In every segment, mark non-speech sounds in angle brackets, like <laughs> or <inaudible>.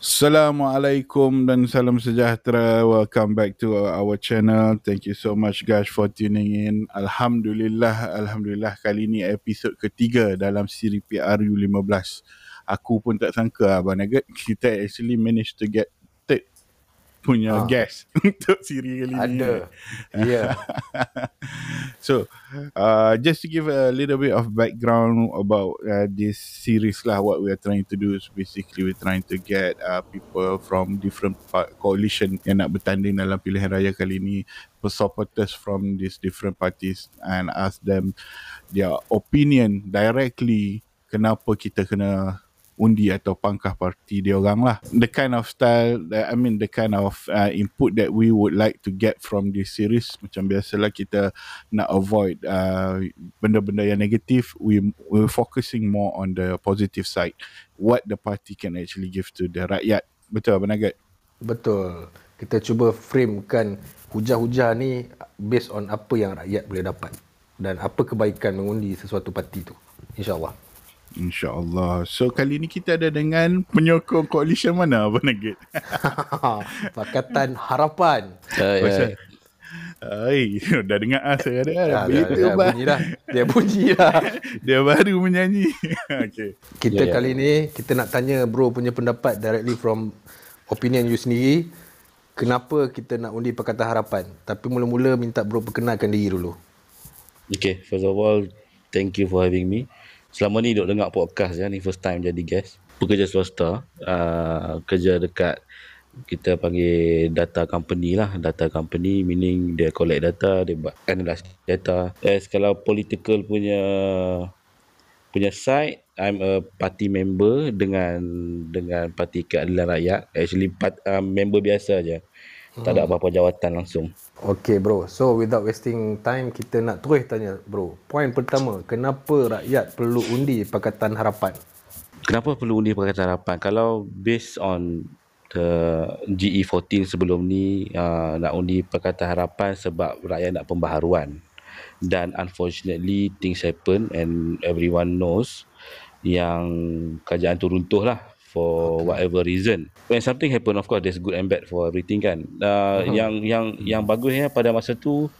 Assalamualaikum dan salam sejahtera. Welcome back to our channel. Thank you so much guys for tuning in. Alhamdulillah, alhamdulillah kali ni episod ketiga dalam siri PRU 15. Aku pun tak sangka Abang Nugget kita actually managed to get punya Ah. guest <laughs> untuk siri kali ni. Ada. <laughs> Ya. So, uh, just to give a little bit of background about uh, this series lah, what we are trying to do is basically we're trying to get uh, people from different part, coalition yang nak bertanding dalam pilihan raya kali ni, supporters from these different parties and ask them their opinion directly kenapa kita kena undi atau pangkah parti dia orang lah. The kind of style, that, I mean the kind of uh, input that we would like to get from this series macam biasalah kita nak avoid uh, benda-benda yang negatif. We we're focusing more on the positive side. What the party can actually give to the rakyat. Betul Abang Nugget? Betul. Kita cuba framekan hujah-hujah ni based on apa yang rakyat boleh dapat dan apa kebaikan mengundi sesuatu parti tu. InsyaAllah. InsyaAllah. So kali ni kita ada dengan penyokong coalition mana Abang Nugget? <laughs> Pakatan Harapan. Uh, Pasal Ai, <laughs> dah dengar ah saya ada. Begitu dia, bah. bunyi dah. Dia <laughs> bunyi dah. Dia baru menyanyi. okay. Kita Ya, ya. kali ni kita nak tanya bro punya pendapat directly from opinion you sendiri. Kenapa kita nak undi Pakatan Harapan? Tapi mula-mula minta bro perkenalkan diri dulu. Okay, first of all, thank you for having me. Selama ni duk dengar podcast ya, ni first time jadi guest. Pekerja swasta, uh, kerja dekat kita panggil data company lah. Data company meaning dia collect data, dia buat analyze data. As kalau political punya punya side, I'm a party member dengan dengan Parti Keadilan Rakyat. Actually part, uh, member biasa je. Tak ada apa-apa jawatan langsung. Okay bro, so without wasting time kita nak terus tanya bro. Poin pertama, kenapa rakyat perlu undi Pakatan Harapan? Kenapa perlu undi Pakatan Harapan? Kalau based on the GE14 sebelum ni uh, nak undi Pakatan Harapan sebab rakyat nak pembaharuan. Dan unfortunately things happen and everyone knows yang kerajaan tu runtuh lah for okay. whatever reason. When something happen of course there's good and bad for everything kan. Uh, uh-huh. yang yang yang bagusnya pada masa tu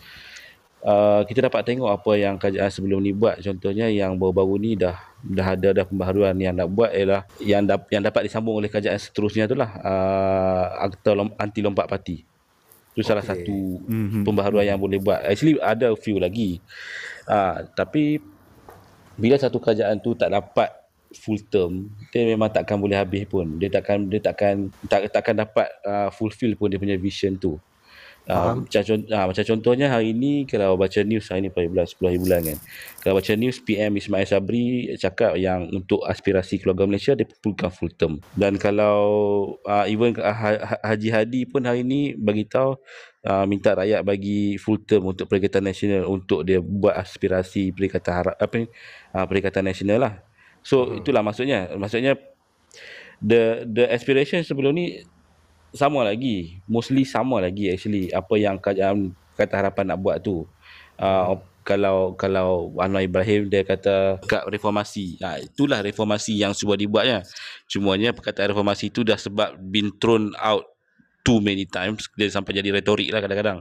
uh, kita dapat tengok apa yang kerajaan sebelum ni buat contohnya yang baru-baru ni dah dah ada dah pembaharuan yang nak buat ialah yang dap, yang dapat disambung oleh kerajaan seterusnya itulah uh, akta lom, anti lompat parti itu salah satu mm-hmm. pembaharuan yang boleh buat actually ada few lagi uh, tapi bila satu kerajaan tu tak dapat full term dia memang takkan boleh habis pun. Dia takkan dia takkan tak, takkan dapat uh, fulfill pun dia punya vision tu. Uh, macam, contoh, uh, macam contohnya hari ni kalau baca news hari ni pada bulan 10 hari bulan kan. Kalau baca news PM Ismail Sabri cakap yang untuk aspirasi keluarga Malaysia dia perlukan full term. Dan kalau uh, even uh, Ha- Haji Hadi pun hari ni bagi tahu uh, minta rakyat bagi full term untuk Perikatan Nasional untuk dia buat aspirasi Perikatan Harap apa ni uh, Perikatan Nasional lah so hmm. itulah maksudnya. Maksudnya the the aspiration sebelum ni sama lagi. Mostly sama lagi actually apa yang kerajaan kata harapan nak buat tu. Uh, kalau kalau Anwar Ibrahim dia kata kat reformasi. Ha, itulah reformasi yang cuba dibuatnya. Cumanya perkataan reformasi tu dah sebab been thrown out too many times. Dia sampai jadi retorik lah kadang-kadang.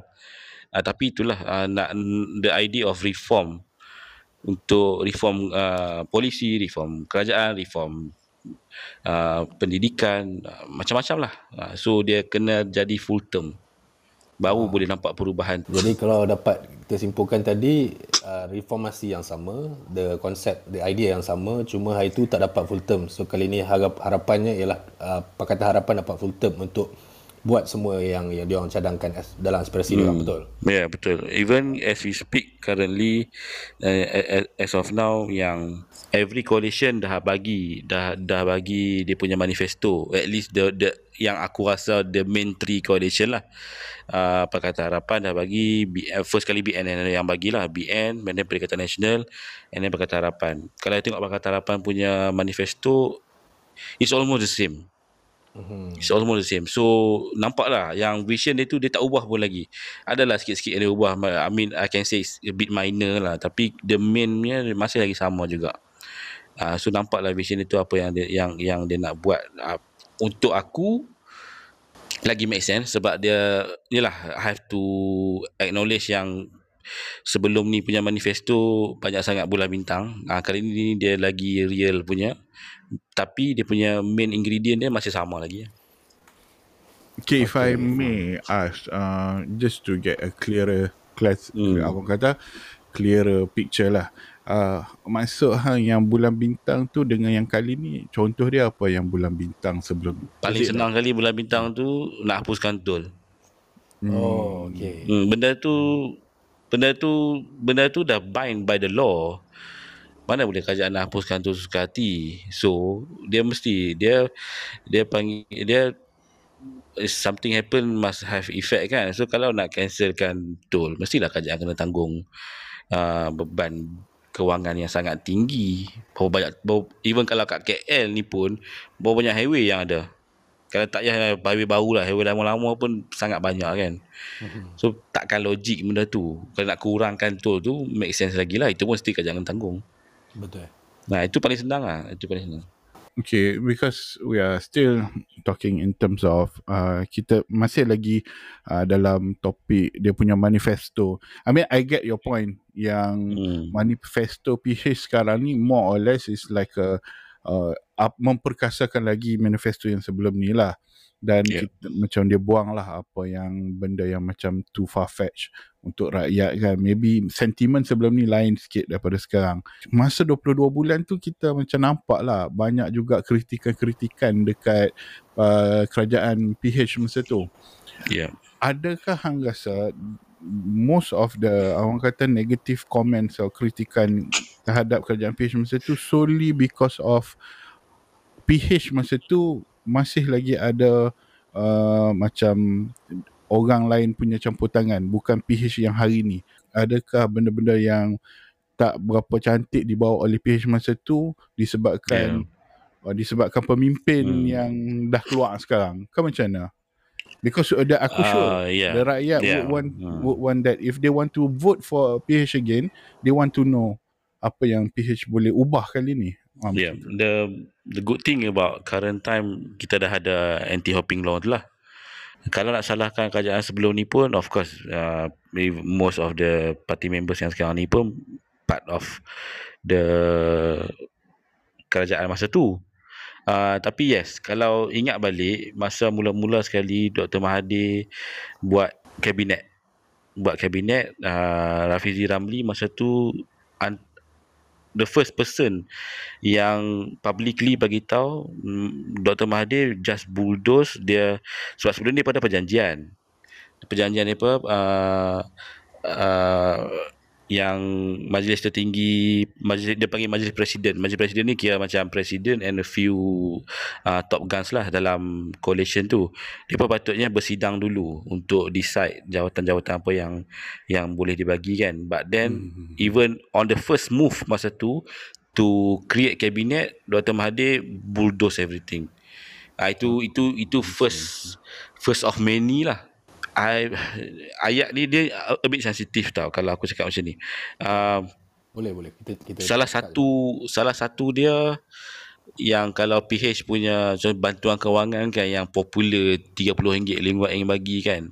Uh, tapi itulah uh, nak the idea of reform untuk reform uh, polisi reform kerajaan reform uh, pendidikan uh, macam-macam lah. Uh, so dia kena jadi full term. Baru boleh nampak perubahan. Jadi kalau dapat kita simpulkan tadi uh, reformasi yang sama, the concept, the idea yang sama, cuma hari itu tak dapat full term. So kali ini harap, harapannya ialah uh, Pakatan Harapan dapat full term untuk buat semua yang yang dia orang cadangkan dalam aspirasi hmm. dia orang betul. Ya yeah, betul. Even as we speak currently uh, as, of now yang every coalition dah bagi dah dah bagi dia punya manifesto. At least the the yang aku rasa the main three coalition lah. Uh, Pakatan Harapan dah bagi BN, first kali BN yang bagilah BN, Badan Perikatan Nasional and then Pakatan Harapan. Kalau tengok Pakatan Harapan punya manifesto it's almost the same. Mm-hmm. It's almost the same. So nampaklah yang vision dia tu dia tak ubah pun lagi. Adalah sikit-sikit yang dia ubah. I mean I can say it's a bit minor lah. Tapi the mainnya masih lagi sama juga. Uh, so nampaklah vision itu apa yang dia yang yang dia nak buat. Uh, untuk aku lagi make sense sebab dia yalah I have to acknowledge yang sebelum ni punya manifesto banyak sangat bulan bintang. Ha, kali ni dia lagi real punya. Tapi dia punya main ingredient dia masih sama lagi. Okay, if I may ask, uh, just to get a clearer class, Hmm. hmm. abang kata clearer picture lah. Uh, maksud hang yang bulan bintang tu dengan yang kali ni, contoh dia apa yang bulan bintang sebelum? Paling Is senang kali bulan bintang tu nak hapuskan tol. Oh, okay. Hmm, benda tu benda tu benda tu dah bind by the law. Mana boleh kerajaan nak hapuskan tu suka hati. So, dia mesti dia dia panggil dia if something happen must have effect kan. So kalau nak cancelkan tol, mestilah kerajaan kena tanggung uh, beban kewangan yang sangat tinggi. Berapa banyak berapa, even kalau kat KL ni pun berapa banyak highway yang ada. Kalau tak payah highway baru lah, highway lama-lama pun sangat banyak kan. So takkan logik benda tu. Kalau nak kurangkan tol tu make sense lagi lah. Itu pun mesti kerajaan kena tanggung. Betul. Nah itu paling senang lah. Itu paling senang. Okay, because we are still talking in terms of uh, kita masih lagi uh, dalam topik dia punya manifesto. I mean, I get your point yang Hmm. manifesto PH sekarang ni more or less is like a uh, up, memperkasakan lagi manifesto yang sebelum ni lah dan Yeah. kita, macam dia buang lah apa yang benda yang macam too far fetch untuk rakyat kan. Maybe sentiment sebelum ni lain sikit daripada sekarang. Masa 22 bulan tu kita macam nampak lah banyak juga kritikan-kritikan dekat uh, kerajaan PH masa tu. Yeah. adakah hang rasa most of the orang kata negative comments atau kritikan terhadap kerajaan PH masa tu solely because of PH masa tu masih lagi ada uh, macam orang lain punya campur tangan bukan PH yang hari ni adakah benda-benda yang tak berapa cantik dibawa oleh PH masa tu disebabkan yeah. disebabkan pemimpin Hmm. yang dah keluar sekarang kan macam mana because uh, the, aku sure Ah, yeah. the rakyat Yeah. would want Hmm. would want that if they want to vote for PH again they want to know apa yang PH boleh ubah kali ni Ah, Yeah, tu. the the good thing about current time kita dah ada anti hopping law tu lah. Kalau nak salahkan kerajaan sebelum ni pun of course uh, most of the party members yang sekarang ni pun part of the kerajaan masa tu. Uh, tapi yes, kalau ingat balik masa mula-mula sekali Dr. Mahathir buat kabinet buat kabinet uh, Rafizi Ramli masa tu the first person yang publicly bagi tahu mm, Dr. Mahathir just bulldoze dia sebab sebelum ni pada perjanjian perjanjian ni apa uh, uh, yang majlis tertinggi majlis dia panggil majlis presiden. Majlis presiden ni kira macam presiden and a few uh, top guns lah dalam coalition tu. Mereka patutnya bersidang dulu untuk decide jawatan-jawatan apa yang yang boleh dibagi kan. But then Hmm. even on the first move masa tu to create cabinet Dr. Mahathir bulldoze everything. Ah itu itu itu first first of many lah I, ayat ni dia a bit sensitif tau kalau aku cakap macam ni uh, Boleh boleh. Kita kita salah satu salah satu dia yang kalau PH punya bantuan kewangan kan yang popular RM30 RM5 yang bagi kan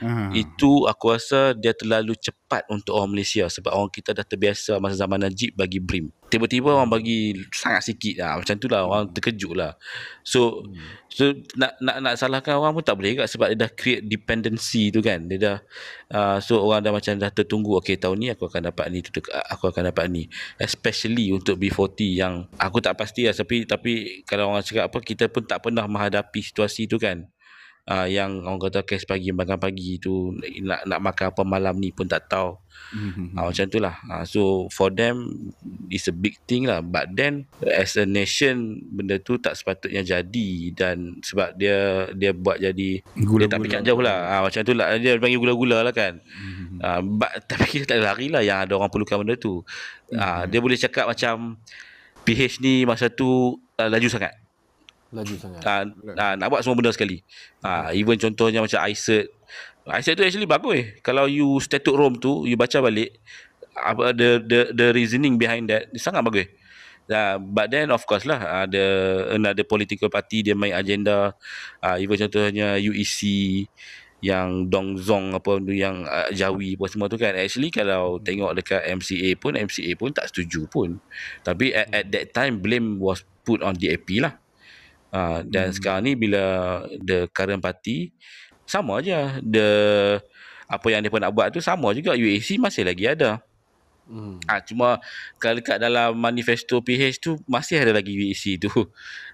Ah. itu aku rasa dia terlalu cepat untuk orang Malaysia sebab orang kita dah terbiasa masa zaman Najib bagi BRIM. Tiba-tiba orang bagi sangat sikit lah. Macam tu lah orang terkejut lah. So so nak nak nak salahkan orang pun tak boleh juga sebab dia dah create dependency tu kan. Dia dah uh, so orang dah macam dah tertunggu okay tahun ni aku akan dapat ni aku akan dapat ni. Especially untuk B40 yang aku tak pasti lah tapi tapi kalau orang cakap apa kita pun tak pernah menghadapi situasi tu kan uh, yang orang kata kes pagi makan pagi tu nak nak makan apa malam ni pun tak tahu. Mhm. Uh, macam tu lah. Uh, so for them it's a big thing lah. But then as a nation benda tu tak sepatutnya jadi dan sebab dia dia buat jadi dia tak fikir jauh lah. Uh, macam tu lah dia panggil gula-gula lah kan. Mhm. Uh, but, <laughs> tapi kita tak lari lah yang ada orang perlukan benda tu. Uh, dia boleh cakap macam PH ni masa tu uh, laju sangat. Laju sangat. uh, uh, nak buat semua benda sekali. Uh, even contohnya macam iCert. iCert tu actually bagus eh. Kalau you statute Rome tu, you baca balik apa the the the reasoning behind that dia sangat bagus. uh, but then of course lah ada another political party dia main agenda uh, even contohnya UEC yang Dong Zong apa tu yang uh, Jawi apa semua tu kan actually kalau tengok dekat MCA pun MCA pun tak setuju pun tapi at, at that time blame was put on DAP lah uh, dan hmm. sekarang ni bila the current party sama aja. The apa yang dia pun nak buat tu sama juga. UAC masih lagi ada Hmm. Ah, cuma kalau dekat dalam manifesto PH tu masih ada lagi UEC tu. <laughs>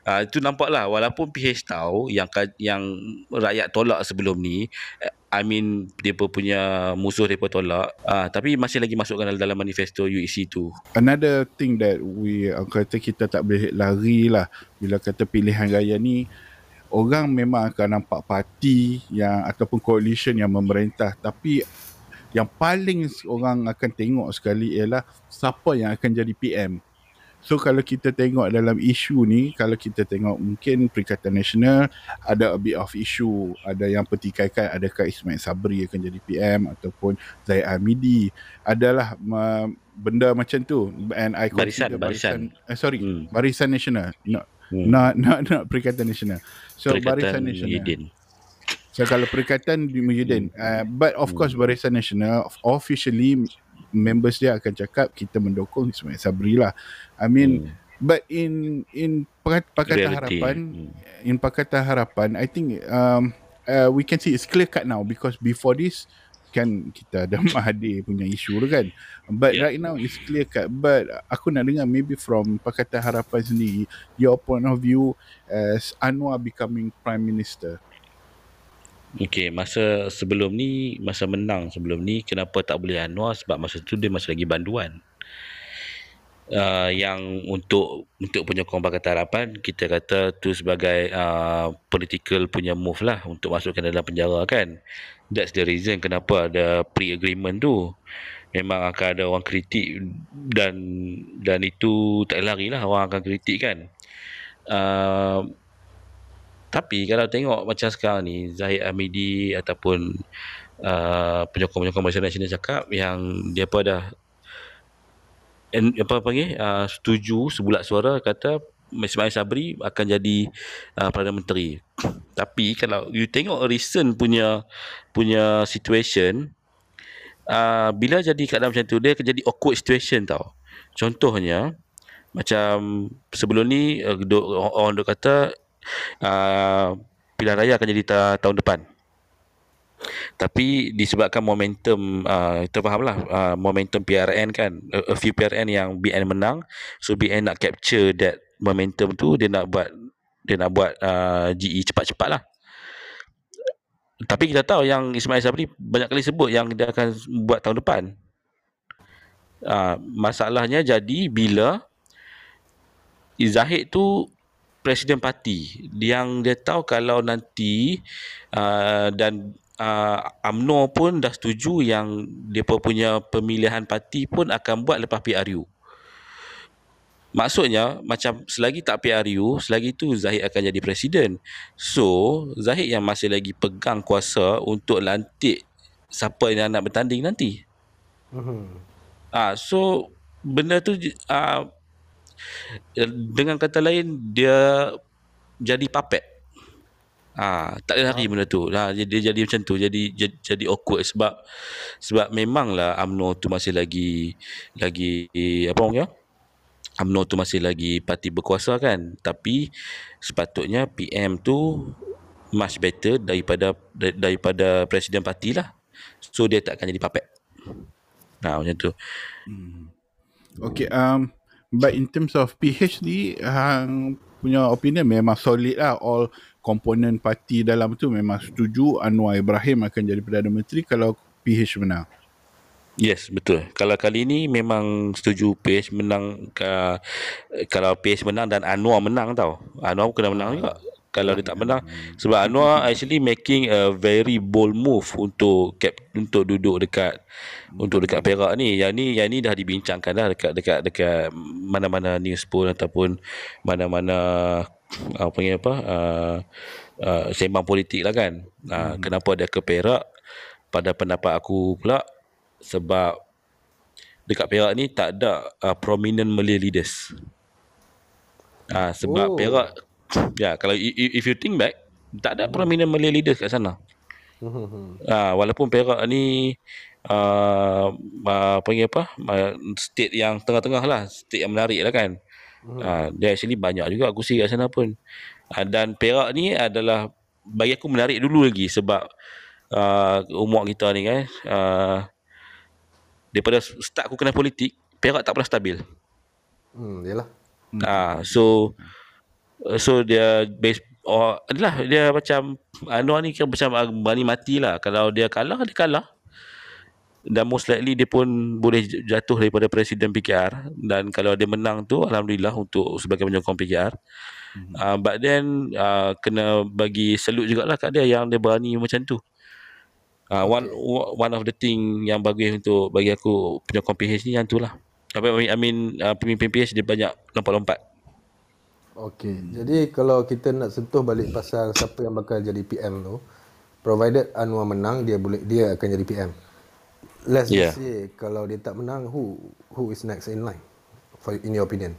Ah, itu nampaklah walaupun PH tahu yang yang rakyat tolak sebelum ni eh, I mean dia punya musuh dia tolak ah, tapi masih lagi masukkan dalam manifesto UEC tu. Another thing that we uh, kata kita tak boleh lari lah bila kata pilihan raya ni orang memang akan nampak parti yang ataupun coalition yang memerintah tapi yang paling orang akan tengok sekali ialah siapa yang akan jadi PM. So kalau kita tengok dalam isu ni, kalau kita tengok mungkin Perikatan Nasional ada a bit of issue, ada yang pertikaikan adakah Ismail Sabri akan jadi PM ataupun Zaid Amidi. Adalah uh, benda macam tu and I barisan, barisan. barisan eh, sorry, hmm. Barisan Nasional. No, hmm. not, not, not Perikatan Nasional. So Perikatan Barisan Nasional. So kalau perikatan di Mujahidin hmm. uh, But of course hmm. Barisan Nasional Officially Members dia akan cakap Kita mendukung Ismail Sabri lah I mean hmm. But in In Pakatan Harapan hmm. In Pakatan Harapan I think um, uh, We can see it's clear cut now Because before this Kan kita ada <laughs> Mahathir punya isu tu kan But yeah. right now It's clear cut But Aku nak dengar Maybe from Pakatan Harapan sendiri Your point of view As Anwar becoming Prime Minister Okey, masa sebelum ni, masa menang sebelum ni, kenapa tak boleh Anwar? Sebab masa tu dia masih lagi banduan. Uh, yang untuk untuk penyokong Pakatan Harapan kita kata tu sebagai uh, political punya move lah untuk masukkan dalam penjara kan that's the reason kenapa ada pre-agreement tu memang akan ada orang kritik dan dan itu tak lari lah orang akan kritik kan uh, tapi kalau tengok macam sekarang ni Zahid Amidi ataupun uh, penyokong-penyokong Malaysia Nasional cakap yang dia apa dah en, apa panggil uh, setuju sebulat suara kata Ismail Sabri akan jadi uh, Perdana Menteri. <clears throat> Tapi kalau you tengok recent punya punya situation uh, bila jadi keadaan macam tu dia akan jadi awkward situation tau. Contohnya macam sebelum ni uh, orang dok kata uh, pilihan raya akan jadi ta- tahun depan. Tapi disebabkan momentum uh, kita fahamlah uh, momentum PRN kan a, a few PRN yang BN menang. So BN nak capture that momentum tu dia nak buat dia nak buat uh, GE cepat-cepat lah. Tapi kita tahu yang Ismail Sabri banyak kali sebut yang dia akan buat tahun depan. Uh, masalahnya jadi bila Zahid tu presiden parti yang dia tahu kalau nanti uh, dan uh, UMNO pun dah setuju yang dia punya pemilihan parti pun akan buat lepas PRU. Maksudnya macam selagi tak PRU, selagi tu Zahid akan jadi presiden. So, Zahid yang masih lagi pegang kuasa untuk lantik siapa yang nak bertanding nanti. Uh-huh. Ah, so benda tu uh, dengan kata lain dia jadi puppet. Ah tak ada lari ah. benda tu. Lah dia, dia jadi macam tu. Jadi, jadi jadi awkward sebab sebab memanglah AMNO tu masih lagi lagi apa orang ya AMNO tu masih lagi parti berkuasa kan? Tapi sepatutnya PM tu much better daripada daripada presiden parti lah. So dia tak akan jadi puppet. Nah macam tu. Hmm. Okay, um, But in terms of PhD, hang punya opinion memang solid lah. All komponen parti dalam tu memang setuju Anwar Ibrahim akan jadi Perdana Menteri kalau PH menang. Yes, betul. Kalau kali ni memang setuju PH menang ke, kalau PH menang dan Anwar menang tau. Anwar kena menang juga kalau dia tak menang. Sebab Anwar actually making a very bold move untuk cap untuk duduk dekat untuk dekat Perak ni. Yang ni yang ni dah dibincangkan dah dekat dekat dekat mana-mana news pun ataupun mana-mana apa panggil apa uh, uh, sembang politik lah kan. Uh, hmm. kenapa dia ke Perak? Pada pendapat aku pula sebab dekat Perak ni tak ada uh, prominent Malay leaders. Ah sebab Oh. Perak ya kalau if you think back tak ada prominent Malay leaders kat sana. Hmm. <laughs> Ah walaupun Perak ni uh, uh, panggil apa? Uh, state yang tengah-tengah lah, state yang menarik lah kan. Uh, dia actually banyak juga kursi kat sana pun. Uh, dan Perak ni adalah bagi aku menarik dulu lagi sebab uh, umur kita ni kan uh, daripada start aku kenal politik Perak tak pernah stabil. Hmm, yalah. Ah, so so dia base oh adalah dia macam Anwar ni kira macam berani mati lah. Kalau dia kalah dia kalah. Dan most likely dia pun boleh jatuh daripada presiden PKR dan kalau dia menang tu alhamdulillah untuk sebagai penyokong PKR. Uh, but then uh, kena bagi salute jugalah kat dia yang dia berani macam tu. Uh, one one of the thing yang bagus untuk bagi aku penyokong PH ni yang tu lah. Tapi I mean, I mean uh, pemimpin PH dia banyak lompat-lompat. Okey. Jadi kalau kita nak sentuh balik pasal siapa yang bakal jadi PM tu, provided Anwar menang dia boleh dia akan jadi PM. Let's Yeah. say kalau dia tak menang who who is next in line for in your opinion?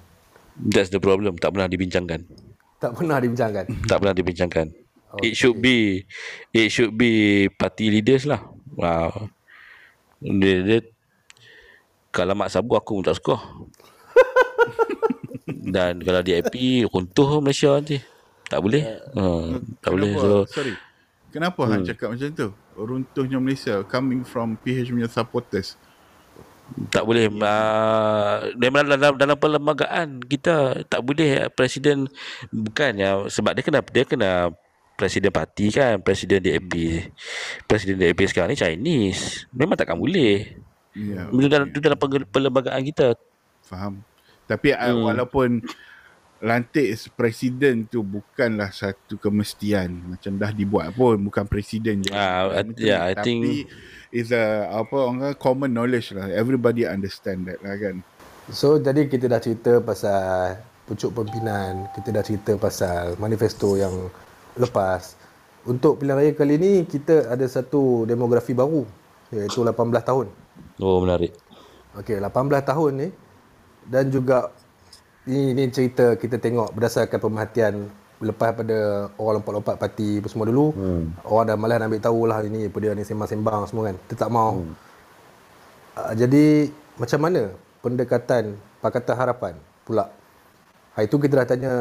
That's the problem. Tak pernah dibincangkan. Tak pernah dibincangkan. <laughs> Tak pernah dibincangkan. Okay. It should be it should be party leaders lah. Wow. Dia, dia kalau Mak Sabu aku pun tak suka. Dan kalau DAP runtuh Malaysia nanti. Tak boleh. Ha, tak boleh. Kenapa? So, Sorry. Kenapa hmm. Han cakap macam tu? Runtuhnya Malaysia coming from PH punya supporters. tak boleh uh, dalam, dalam dalam perlembagaan kita tak boleh presiden bukannya sebab dia kena dia kena presiden parti kan presiden DAP presiden DAP sekarang ni Chinese memang takkan boleh Ya. Bila dalam tu dalam perlembagaan kita Faham. Tapi hmm. walaupun lantik presiden tu bukanlah satu kemestian macam dah dibuat pun bukan presiden je. Ah, Bukan I- yeah, I Tapi think- is a apa orang kata common knowledge lah. Everybody understand that lah kan. So jadi kita dah cerita pasal pucuk pimpinan, kita dah cerita pasal manifesto yang lepas. Untuk pilihan raya kali ni kita ada satu demografi baru iaitu 18 tahun. oh menarik Okey, 18 tahun ni dan juga ini, ini cerita kita tengok berdasarkan pemerhatian lepas pada orang lompat-lompat parti apa semua dulu. Hmm. orang dah malas nak ambil tahu lah ini apa dia ni sembang-sembang semua kan. Kita tak mau. Hmm. uh, jadi macam mana pendekatan Pakatan Harapan pula? Hari tu kita dah tanya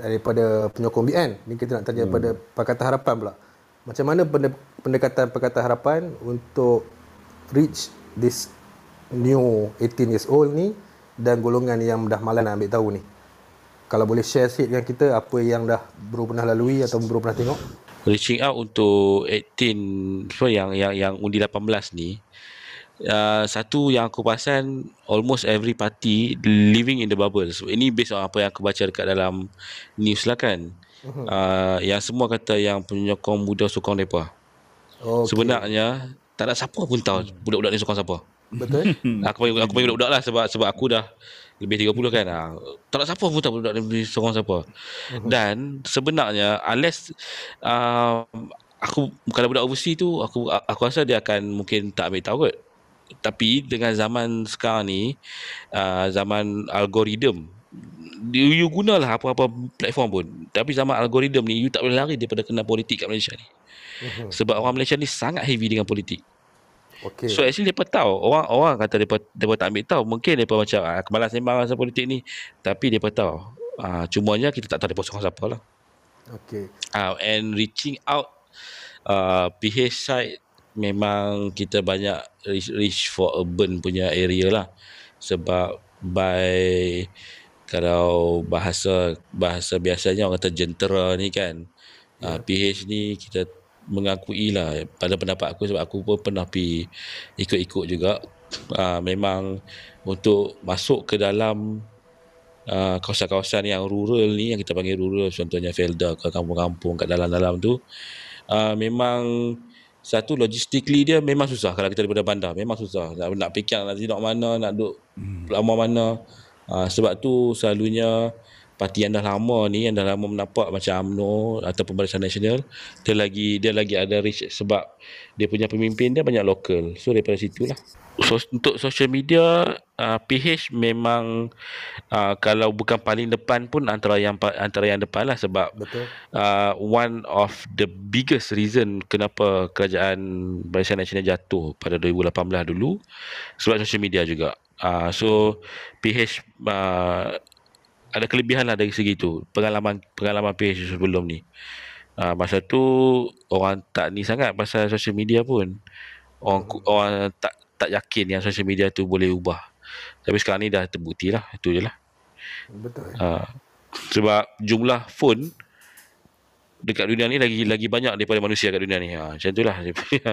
daripada penyokong BN ni kita nak tanya hmm. pada Pakatan Harapan pula. Macam mana pende- pendekatan Pakatan Harapan untuk reach this new 18 years old ni dan golongan yang dah malas nak ambil tahu ni. Kalau boleh share sikit dengan kita apa yang dah bro pernah lalui atau bro pernah tengok? Reaching out untuk 18 so yang yang yang undi 18 ni uh, satu yang aku perasan almost every party living in the bubble. So, ini based on apa yang aku baca dekat dalam news lah kan. Uh, yang semua kata yang penyokong muda sokong mereka oh, sebenarnya tak ada siapa pun tahu budak-budak ni sokong siapa betul <laughs> aku panggil aku panggil budak-budak lah sebab sebab aku dah lebih 30 kan. Ha. Tak ada siapa pun tahu budak ni seorang siapa. Dan sebenarnya unless uh, aku kalau budak overseas tu aku aku rasa dia akan mungkin tak ambil tahu kot. Tapi dengan zaman sekarang ni uh, zaman algoritma you, you gunalah apa-apa platform pun tapi zaman algoritma ni you tak boleh lari daripada kena politik kat Malaysia ni sebab orang Malaysia ni sangat heavy dengan politik okey. So actually mereka tahu. Orang orang kata mereka, mereka tak ambil tahu. Mungkin mereka macam ah, Kemalas sembang pasal politik ni. Tapi mereka tahu. Ah, Cumanya kita tak tahu mereka sokong siapa lah. Okey. Ah, And reaching out uh, PH side Memang kita banyak reach, reach for urban punya area lah. Sebab by Kalau bahasa Bahasa biasanya orang kata jentera ni kan. Yeah. uh, PH ni kita mengakui lah pada pendapat aku sebab aku pun pernah pergi ikut-ikut juga. Uh, memang untuk masuk ke dalam uh, kawasan-kawasan yang rural ni yang kita panggil rural contohnya Felda ke kampung-kampung kat dalam-dalam tu uh, memang satu logistically dia memang susah kalau kita daripada bandar. Memang susah. Nak, nak fikir nak nak mana nak duduk lama mana uh, sebab tu selalunya parti yang dah lama ni yang dah lama menampak macam UMNO ataupun Barisan Nasional dia lagi dia lagi ada reach sebab dia punya pemimpin dia banyak lokal so daripada situ lah so, untuk social media uh, PH memang uh, kalau bukan paling depan pun antara yang antara yang depan lah sebab Betul. uh, one of the biggest reason kenapa kerajaan Barisan Nasional jatuh pada 2018 dulu sebab social media juga. Uh, so PH uh, ada kelebihan lah dari segi tu pengalaman pengalaman PH sebelum ni. Uh, masa tu orang tak ni sangat pasal social media pun. Orang ku- orang tak tak yakin yang social media tu boleh ubah. Tapi sekarang ni dah terbukti lah. Itu je lah. Betul. Uh, sebab jumlah phone dekat dunia ni lagi lagi banyak daripada manusia kat dunia ni. Ha, macam itulah dia <laughs> punya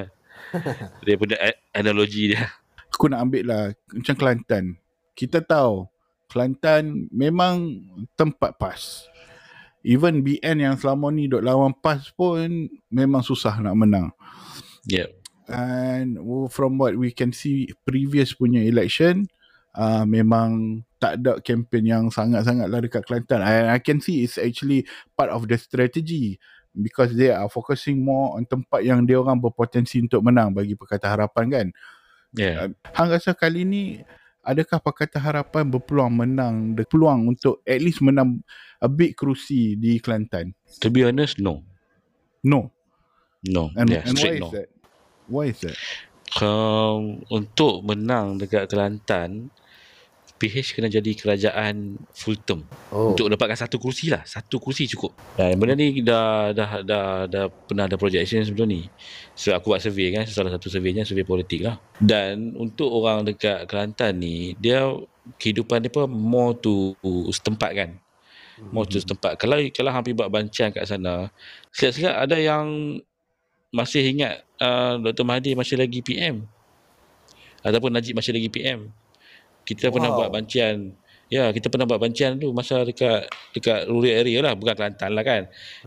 daripada analogi dia. Aku nak ambil lah macam Kelantan. Kita tahu Kelantan memang tempat PAS. Even BN yang selama ni duk lawan PAS pun memang susah nak menang. Yeah. And from what we can see previous punya election uh, memang tak ada kempen yang sangat-sangat lah dekat Kelantan. And I can see it's actually part of the strategy because they are focusing more on tempat yang dia orang berpotensi untuk menang bagi Pakatan Harapan kan. Yeah. Hang rasa kali ni adakah Pakatan Harapan berpeluang menang the peluang untuk at least menang a big kerusi di Kelantan? To be honest, no. No. No. And, yeah, and why straight is no. that? Why is that? Um, untuk menang dekat Kelantan, PH kena jadi kerajaan full term. Oh. Untuk dapatkan satu kursi lah. Satu kursi cukup. Dan benda ni dah dah dah dah pernah ada projection sebelum ni. So aku buat survey kan, salah satu surveynya survey politik lah. Dan untuk orang dekat Kelantan ni, dia kehidupan dia pun more to setempat kan. More to setempat. Kalau kalau hampir buat bancaan kat sana, silap-silap ada yang masih ingat uh, Dr. Mahathir masih lagi PM. Ataupun Najib masih lagi PM. Kita pernah Wow. buat bancian. Ya, kita pernah buat bancian tu masa dekat dekat rural area lah, bukan Kelantan lah kan.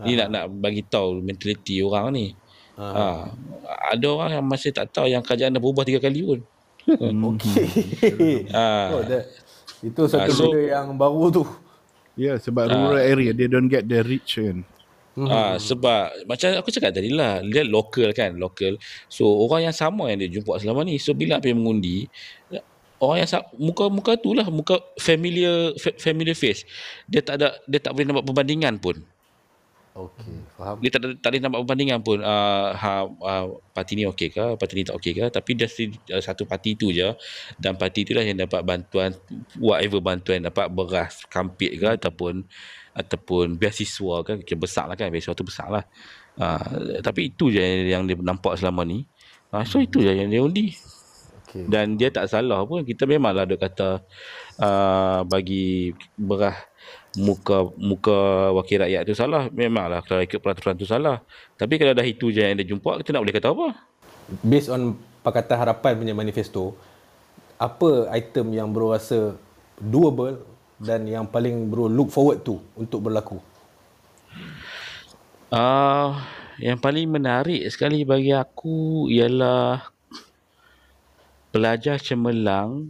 Ni nak nak bagi tahu mentaliti orang ni. Ha. Ha. Ada orang yang masih tak tahu yang kerajaan dah berubah tiga kali pun. <laughs> Okey. <laughs> Ha. Oh, that, itu satu Ah, so- benda yang baru tu. Ya, yeah, sebab rural area they don't get the reach kan. Hmm. Ah, sebab macam aku cakap tadi lah, dia lokal kan, lokal. So orang yang sama yang dia jumpa selama ni. So bila pergi mengundi, orang yang muka muka tu lah, muka familiar fa- familiar face. Dia tak ada dia tak boleh nampak perbandingan pun. Okey, faham. Dia tak ada tak boleh nampak perbandingan pun. Uh, ha, uh, parti ni okey ke, parti ni tak okey ke, tapi dia uh, satu parti tu je dan parti tu lah yang dapat bantuan whatever bantuan dapat beras, kampit ke ataupun ataupun beasiswa kan kira besar lah kan beasiswa tu besar lah uh, tapi itu je yang dia nampak selama ni uh, so itu je yang dia undi Okey. dan dia tak salah pun kita memanglah ada kata uh, bagi berah muka muka wakil rakyat tu salah memanglah kalau ikut peraturan tu salah tapi kalau dah itu je yang dia jumpa kita nak boleh kata apa Based on Pakatan Harapan punya manifesto, apa item yang bro rasa doable dan yang paling bro look forward tu untuk berlaku? Uh, yang paling menarik sekali bagi aku ialah pelajar cemerlang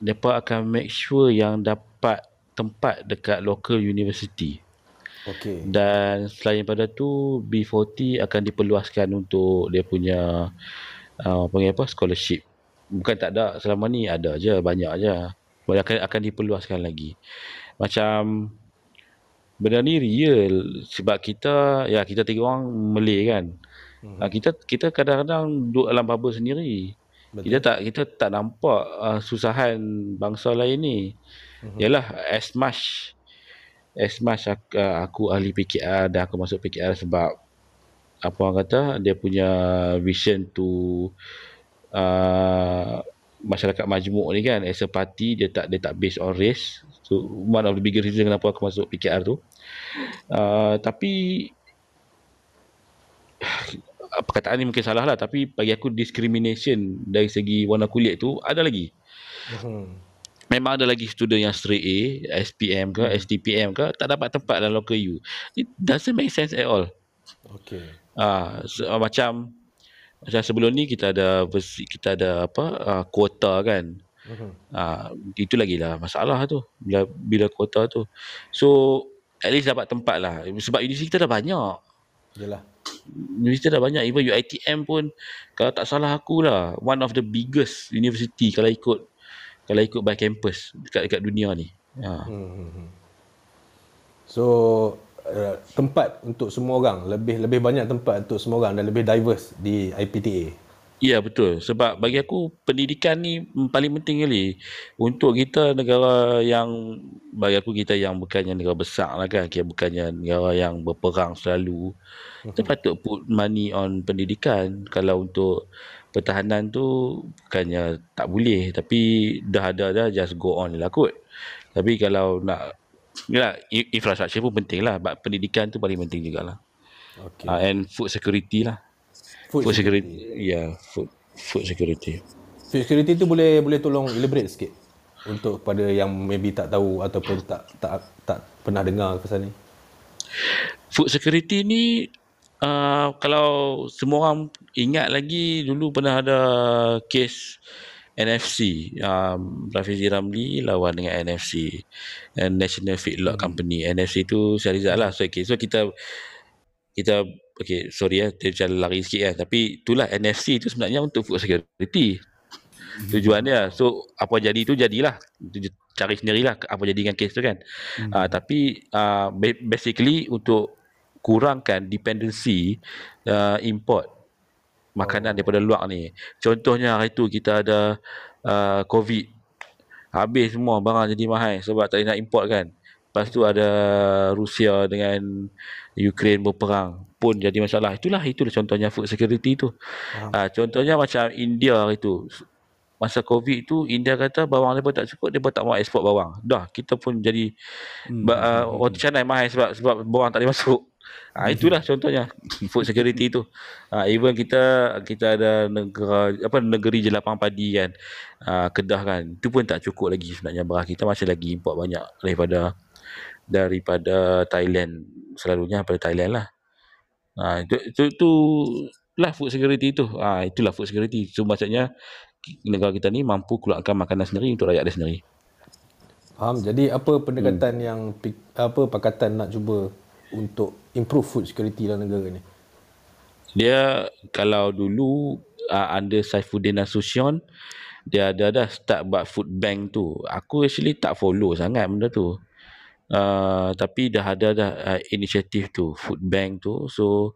mereka akan make sure yang dapat tempat dekat local university. Okey. Dan selain pada tu B40 akan diperluaskan untuk dia punya uh, panggil apa scholarship. Bukan tak ada selama ni ada je banyak je. Akan akan diperluaskan lagi. Macam benda ni real sebab kita ya kita tiga orang Malay kan. Hmm. Uh, kita kita kadang-kadang duduk dalam bubble sendiri. Betul. Kita tak kita tak nampak uh, susahan bangsa lain ni. Hmm. Yalah as much as much aku, uh, aku ahli PKR dan aku masuk PKR sebab apa orang kata dia punya vision to uh, masyarakat majmuk ni kan as a party dia tak dia tak based on race so one of the biggest reason kenapa aku masuk PKR tu uh, tapi perkataan ni mungkin salah lah tapi bagi aku discrimination dari segi warna kulit tu ada lagi Hmm. memang ada lagi student yang straight A, SPM ke, STPM ke, tak dapat tempat dalam local U. It doesn't make sense at all. Okey. Ah, so, uh, macam macam sebelum ni kita ada versi, kita ada apa uh, kuota kan. Mhm. Ah, itu lagi lah masalah tu bila bila kuota tu. So at least dapat tempat lah sebab universiti kita dah banyak. Yalah. Universiti dah banyak even UiTM pun kalau tak salah aku lah one of the biggest university kalau ikut kalau ikut by campus dekat dekat dunia ni. Ha. Hmm. So uh, tempat untuk semua orang lebih lebih banyak tempat untuk semua orang dan lebih diverse di IPTA. Ya betul. Sebab bagi aku pendidikan ni paling penting kali untuk kita negara yang bagi aku kita yang bukannya negara besar lah kan kita bukannya negara yang berperang selalu kita patut put money on pendidikan. Kalau untuk pertahanan tu bukannya tak boleh tapi dah ada dah just go on lah kot. Tapi kalau nak ya infrastruktur pun penting lah pendidikan tu paling penting jugalah. Okay. uh, and food security lah Food, food security. ya yeah, food food security. Food security tu boleh boleh tolong elaborate sikit untuk pada yang maybe tak tahu ataupun tak tak tak pernah dengar pasal ni. food security ni uh, kalau semua orang ingat lagi dulu pernah ada kes NFC um, Rafizi Ramli lawan dengan NFC National Feedlot Company. NFC tu Syahrizal lah. So, okay. so kita kita okay sorry ya dia macam lari sikit kan tapi itulah NFC tu sebenarnya untuk food security. Tujuan dia. So apa jadi tu jadilah. Cari sendirilah apa jadi dengan kes tu kan. Hmm. uh, tapi uh, ba- basically untuk kurangkan dependency uh, import makanan oh. daripada luar ni. Contohnya hari tu kita ada uh, covid. Habis semua barang jadi mahal sebab tak nak import kan lepas tu ada Rusia dengan Ukraine berperang pun jadi masalah itulah itulah contohnya food security tu uh, contohnya macam India hari tu masa covid tu India kata bawang mereka tak cukup mereka tak mau ekspor bawang dah kita pun jadi hmm. uh, canai mahal sebab sebab bawang tak boleh masuk Ha, itulah contohnya food security tu. Ha, even kita kita ada negara apa negeri jelapang padi kan. Ha, Kedah kan. Itu pun tak cukup lagi sebenarnya beras kita masih lagi import banyak daripada daripada Thailand selalunya daripada Thailand lah. Ha, itu, itu, itu lah food security tu. Ha, itulah food security. So maksudnya negara kita ni mampu keluarkan makanan sendiri untuk rakyat dia sendiri. Faham? Jadi apa pendekatan hmm. yang apa pakatan nak cuba untuk improve food security dalam negara ni? Dia kalau dulu uh, under Saifuddin Nasution dia ada dah start buat food bank tu. Aku actually tak follow sangat benda tu. Uh, tapi dah ada dah uh, inisiatif tu food bank tu so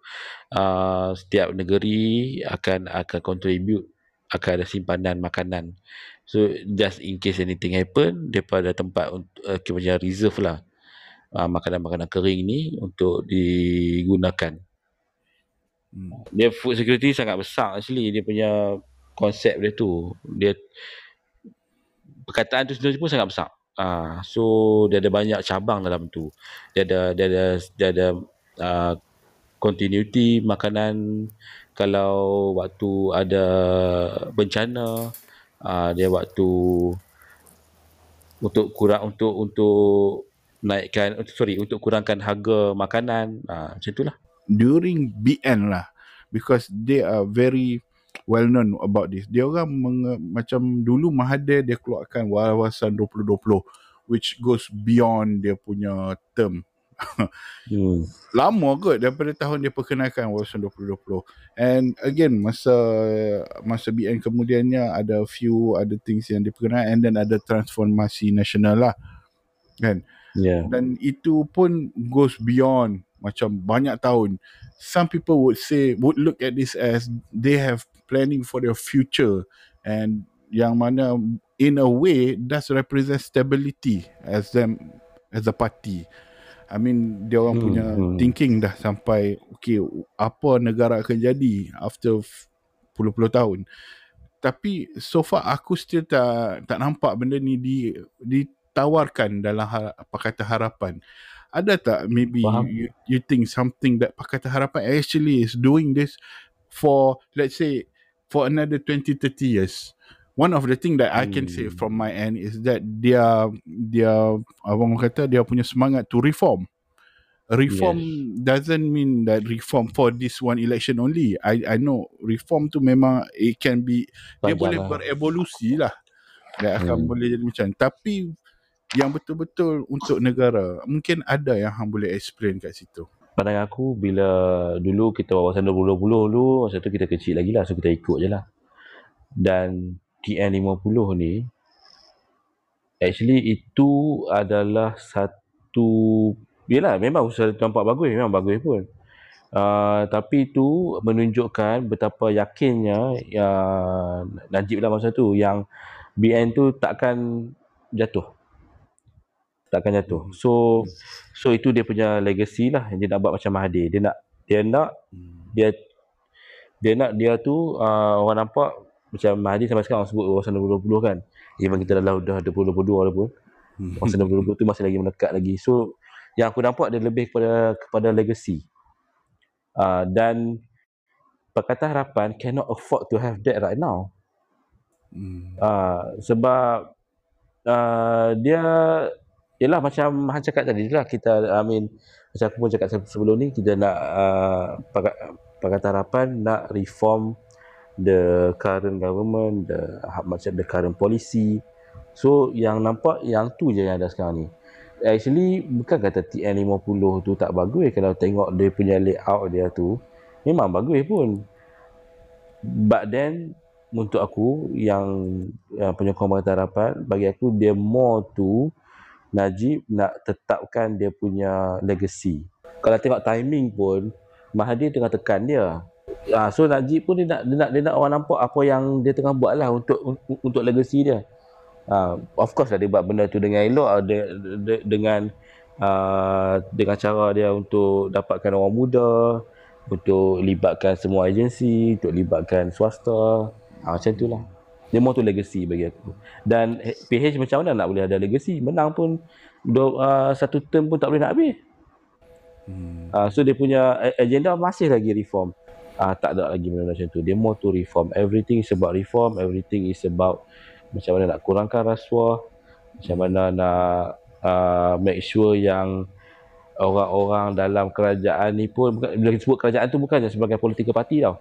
uh, setiap negeri akan akan contribute akan ada simpanan makanan so just in case anything happen depa ada tempat untuk uh, macam reserve lah uh, makanan-makanan kering ni untuk digunakan. Hmm. Dia food security sangat besar actually dia punya konsep dia tu. Dia perkataan tu sendiri pun sangat besar. Ah uh, so dia ada banyak cabang dalam tu. Dia ada dia ada dia ada uh, continuity makanan. Kalau waktu ada bencana uh, dia waktu untuk kurang untuk untuk naikkan sorry untuk kurangkan harga makanan. Uh, macam itulah during BN lah. Because they are very well known about this. Dia orang menge, macam dulu Mahathir dia keluarkan wawasan 2020 which goes beyond dia punya term. Hmm. lama kot daripada tahun dia perkenalkan wawasan 2020 and again masa masa BN kemudiannya ada few other things yang diperkenalkan and then ada transformasi nasional lah. Kan? Yeah. Dan itu pun goes beyond macam banyak tahun. Some people would say would look at this as they have planning for their future and yang mana in a way does represent stability as them as a party. I mean dia orang hmm, punya hmm. thinking dah sampai okay apa negara akan jadi after puluh-puluh tahun. Tapi so far aku still tak tak nampak benda ni di di tawarkan dalam har- Pakatan Harapan ada tak maybe you, you think something that Pakatan Harapan actually is doing this for let's say for another 20 30 years. One of the thing that I can say from my end is that dia dia abang kata dia punya semangat to reform. Reform yes. doesn't mean that reform for this one election only. I i know reform tu memang it can be Panjang dia boleh lah. berevolusi lah. Dia akan Hmm. boleh jadi macam tapi yang betul-betul untuk negara mungkin ada yang hang boleh explain kat situ. Pandangan aku bila dulu kita wawasan 2020 dulu masa tu kita kecil lagi lah so kita ikut je lah. Dan TN50 ni actually itu adalah satu yelah memang usaha nampak bagus memang bagus pun. Uh, tapi itu menunjukkan betapa yakinnya ya, Najib lah masa tu yang BN tu takkan jatuh. Takkan jatuh. So so itu dia punya legacy lah yang dia nak buat macam Mahathir. Dia nak dia nak dia dia nak dia tu uh, orang nampak macam Mahathir sampai sekarang sebut wawasan 2020 kan. Even kita dah dah 2022 walaupun wawasan 2020 tu masih lagi mendekat lagi. So yang aku nampak dia lebih kepada kepada legacy. Uh, dan Pakatan Harapan cannot afford to have that right now. Hmm. Uh, sebab uh, dia Yelah macam Han cakap tadi lah kita I mean macam aku pun cakap se- sebelum ni kita nak uh, Pakat- Pakatan Harapan nak reform the current government the macam the current policy so yang nampak yang tu je yang ada sekarang ni. Actually bukan kata TN50 tu tak bagus. Kalau tengok dia punya layout dia tu memang bagus pun. But then untuk aku yang, yang penyokong Pakatan Harapan bagi aku dia more tu Najib nak tetapkan dia punya legacy. Kalau tengok timing pun Mahathir tengah tekan dia. Ah, so Najib pun dia nak, dia nak dia nak orang nampak apa yang dia tengah buat lah untuk un- untuk legacy dia. Ah, of course lah dia buat benda tu dengan elok ah, de, de, dengan uh, dengan cara dia untuk dapatkan orang muda, untuk libatkan semua agensi, untuk libatkan swasta. Ah, macam tu lah. Dia more tu legacy bagi aku. Dan PH macam mana nak boleh ada legacy? Menang pun do, uh, satu term pun tak boleh nak habis. Hmm. Uh, so dia punya agenda masih lagi reform. Uh, tak ada lagi benda macam tu. Dia more to reform. Everything is about reform. Everything is about macam mana nak kurangkan rasuah. Macam mana nak uh, make sure yang orang-orang dalam kerajaan ni pun bukan, bila sebut kerajaan tu bukan sebagai political party tau.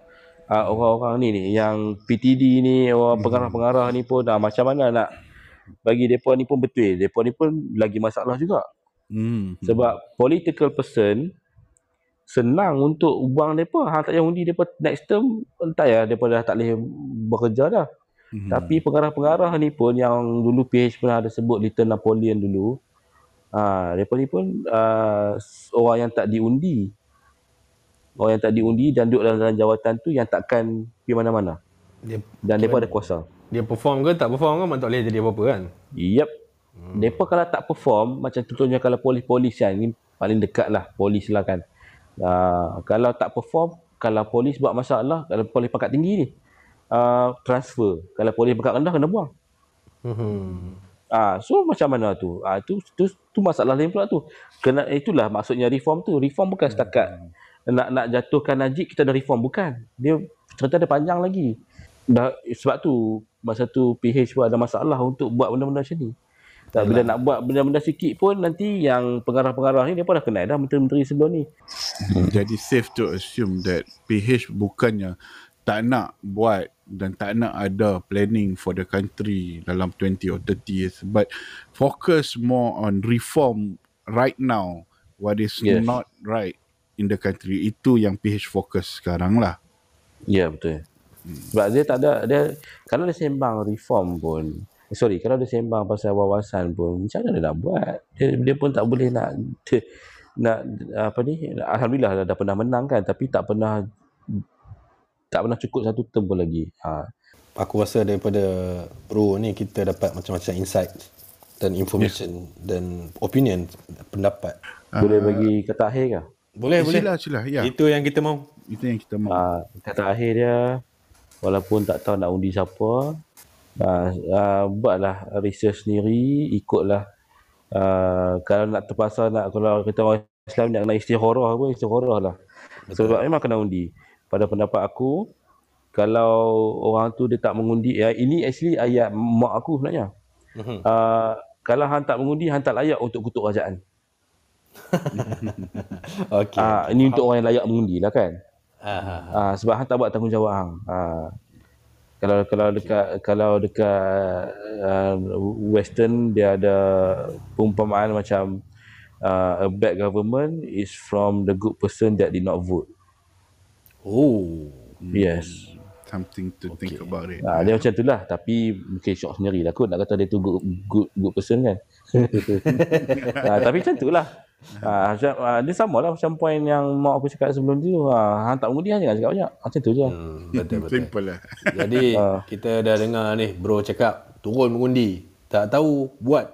Uh, orang-orang ni ni yang PTD ni orang pengarah-pengarah ni pun uh, macam mana nak bagi depa ni pun betul. Depa ni pun lagi masalah juga. Hmm. Sebab political person senang untuk buang depa. Hang tak payah undi depa next term entah ya depa dah tak boleh bekerja dah. Hmm. Tapi pengarah-pengarah ni pun yang dulu PH pernah ada sebut Little Napoleon dulu. Ah, ha, depa ni pun uh, orang yang tak diundi. Orang yang tak diundi dan duduk dalam, dalam jawatan tu yang takkan pergi mana-mana. Dia Dan depa ada kuasa. dia perform ke tak perform ke memang tak boleh jadi apa-apa kan. Yep. Hmm. Mereka kalau tak perform, macam contohnya kalau polis-polis kan, ni paling dekat lah, polis lah kan. Uh, kalau tak perform, kalau polis buat masalah, kalau polis pangkat tinggi ni, uh, transfer. Kalau polis pangkat rendah, kena buang. Hmm. Ah, so macam mana tu? Ah, tu, tu, tu masalah lain pula tu. Kena, itulah maksudnya reform tu. Reform bukan setakat nak nak jatuhkan Najib, kita dah reform. Bukan. Dia cerita dia panjang lagi. Dah, sebab tu, masa tu PH pun ada masalah untuk buat benda-benda macam ni. Tak, bila nak buat benda-benda sikit pun nanti yang pengarah-pengarah ni dia pun dah kenal dah menteri-menteri sebelum ni. Jadi safe to assume that PH bukannya tak nak buat dan tak nak ada planning for the country dalam 20 or 30 years but focus more on reform right now what is Yes. not right in the country itu yang PH fokus sekarang lah Ya betul. Sebab dia tak ada dia kalau dia sembang reform pun sorry kalau dia sembang pasal wawasan pun macam mana dia nak buat? Dia, dia pun tak boleh nak dia, nak apa ni alhamdulillah dah, dah pernah menang kan tapi tak pernah tak pernah cukup satu term pun lagi. Ha. Aku rasa daripada Ro ni kita dapat macam-macam insight dan information dan opinion pendapat. Boleh bagi kata akhir ke? Boleh boleh. sila sila. Ya. Itu yang kita mau. itu yang kita mahu. Ha, kata akhir dia walaupun tak tahu nak undi siapa uh, uh, buatlah research sendiri ikutlah. Uh, kalau nak terpaksa nak kalau kita orang Islam nak kena istikharah pun istikharah lah. Sebab memang kena undi. Pada pendapat aku kalau orang tu dia tak mengundi ya, ini actually ayat mak aku sebenarnya. Mhm. uh, kalau hang tak mengundi hang tak layak untuk kutuk kerajaan <laughs> Okey. Ah, ini untuk orang yang layak mengundi lah kan Ah, ah, ah. Ah, sebab hang tak buat tanggungjawab hang. Ah. Kalau kalau dekat kalau dekat uh, western dia ada perumpamaan macam uh, a bad government is from the good person that did not vote. Oh. Yes. Something to think Okay. about it. Ha, dia macam tu lah tapi mungkin shock sendiri lah kot nak kata dia tu good, good, good person kan ha, <laughs> tapi macam tu lah ha, macam, ha, dia sama lah macam point yang mak aku cakap sebelum tu ha, hang tak mengundi hang jangan cakap banyak macam tu je Hmm, betul betul. Simple lah. Jadi <laughs> kita dah dengar ni bro cakap turun mengundi. Tak tahu buat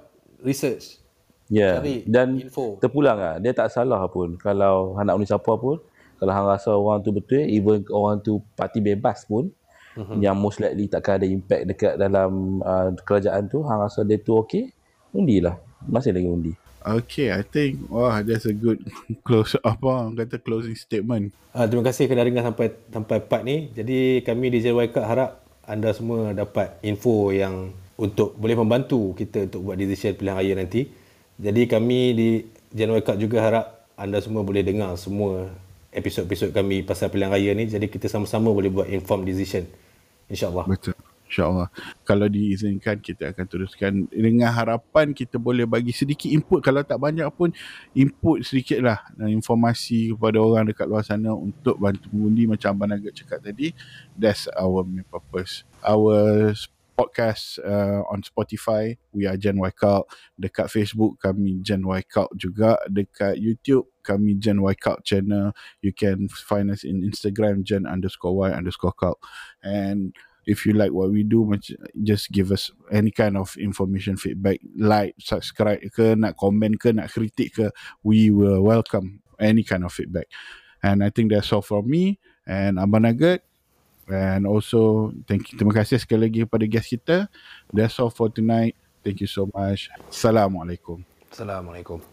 research. Ya, Cari dan info. terpulang lah. Dia tak salah pun. Kalau hang nak undi siapa pun, kalau hang rasa orang tu betul, even orang tu parti bebas pun, uh-huh. yang most likely takkan ada impact dekat dalam uh, kerajaan tu, hang rasa dia tu okey, undilah. Masih lagi undi. Okay, I think wah that's a good <laughs> close apa orang kata closing statement. Uh, terima kasih kerana dengar sampai sampai part ni. Jadi kami di JY Cup harap anda semua dapat info yang untuk boleh membantu kita untuk buat decision pilihan raya nanti. Jadi kami di JY Cup juga harap anda semua boleh dengar semua episod-episod kami pasal pilihan raya ni. Jadi kita sama-sama boleh buat informed decision. InsyaAllah. Betul. InsyaAllah. Kalau diizinkan, kita akan teruskan dengan harapan kita boleh bagi sedikit input. Kalau tak banyak pun, input sedikit lah dan informasi kepada orang dekat luar sana untuk bantu mengundi macam Abang Nugget cakap tadi. That's our main purpose. Our podcast uh, on Spotify, we are Gen Y. Dekat Facebook, kami Gen Y juga. Dekat YouTube, kami Gen Y channel. You can find us in Instagram, Gen underscore Y underscore Cult. And if you like what we do just give us any kind of information feedback like subscribe ke nak komen ke nak kritik ke we will welcome any kind of feedback. And I think that's all from me and Abang Nugget and also thank you terima kasih sekali lagi kepada guest kita. That's all for tonight. Thank you so much. Assalamualaikum. Assalamualaikum.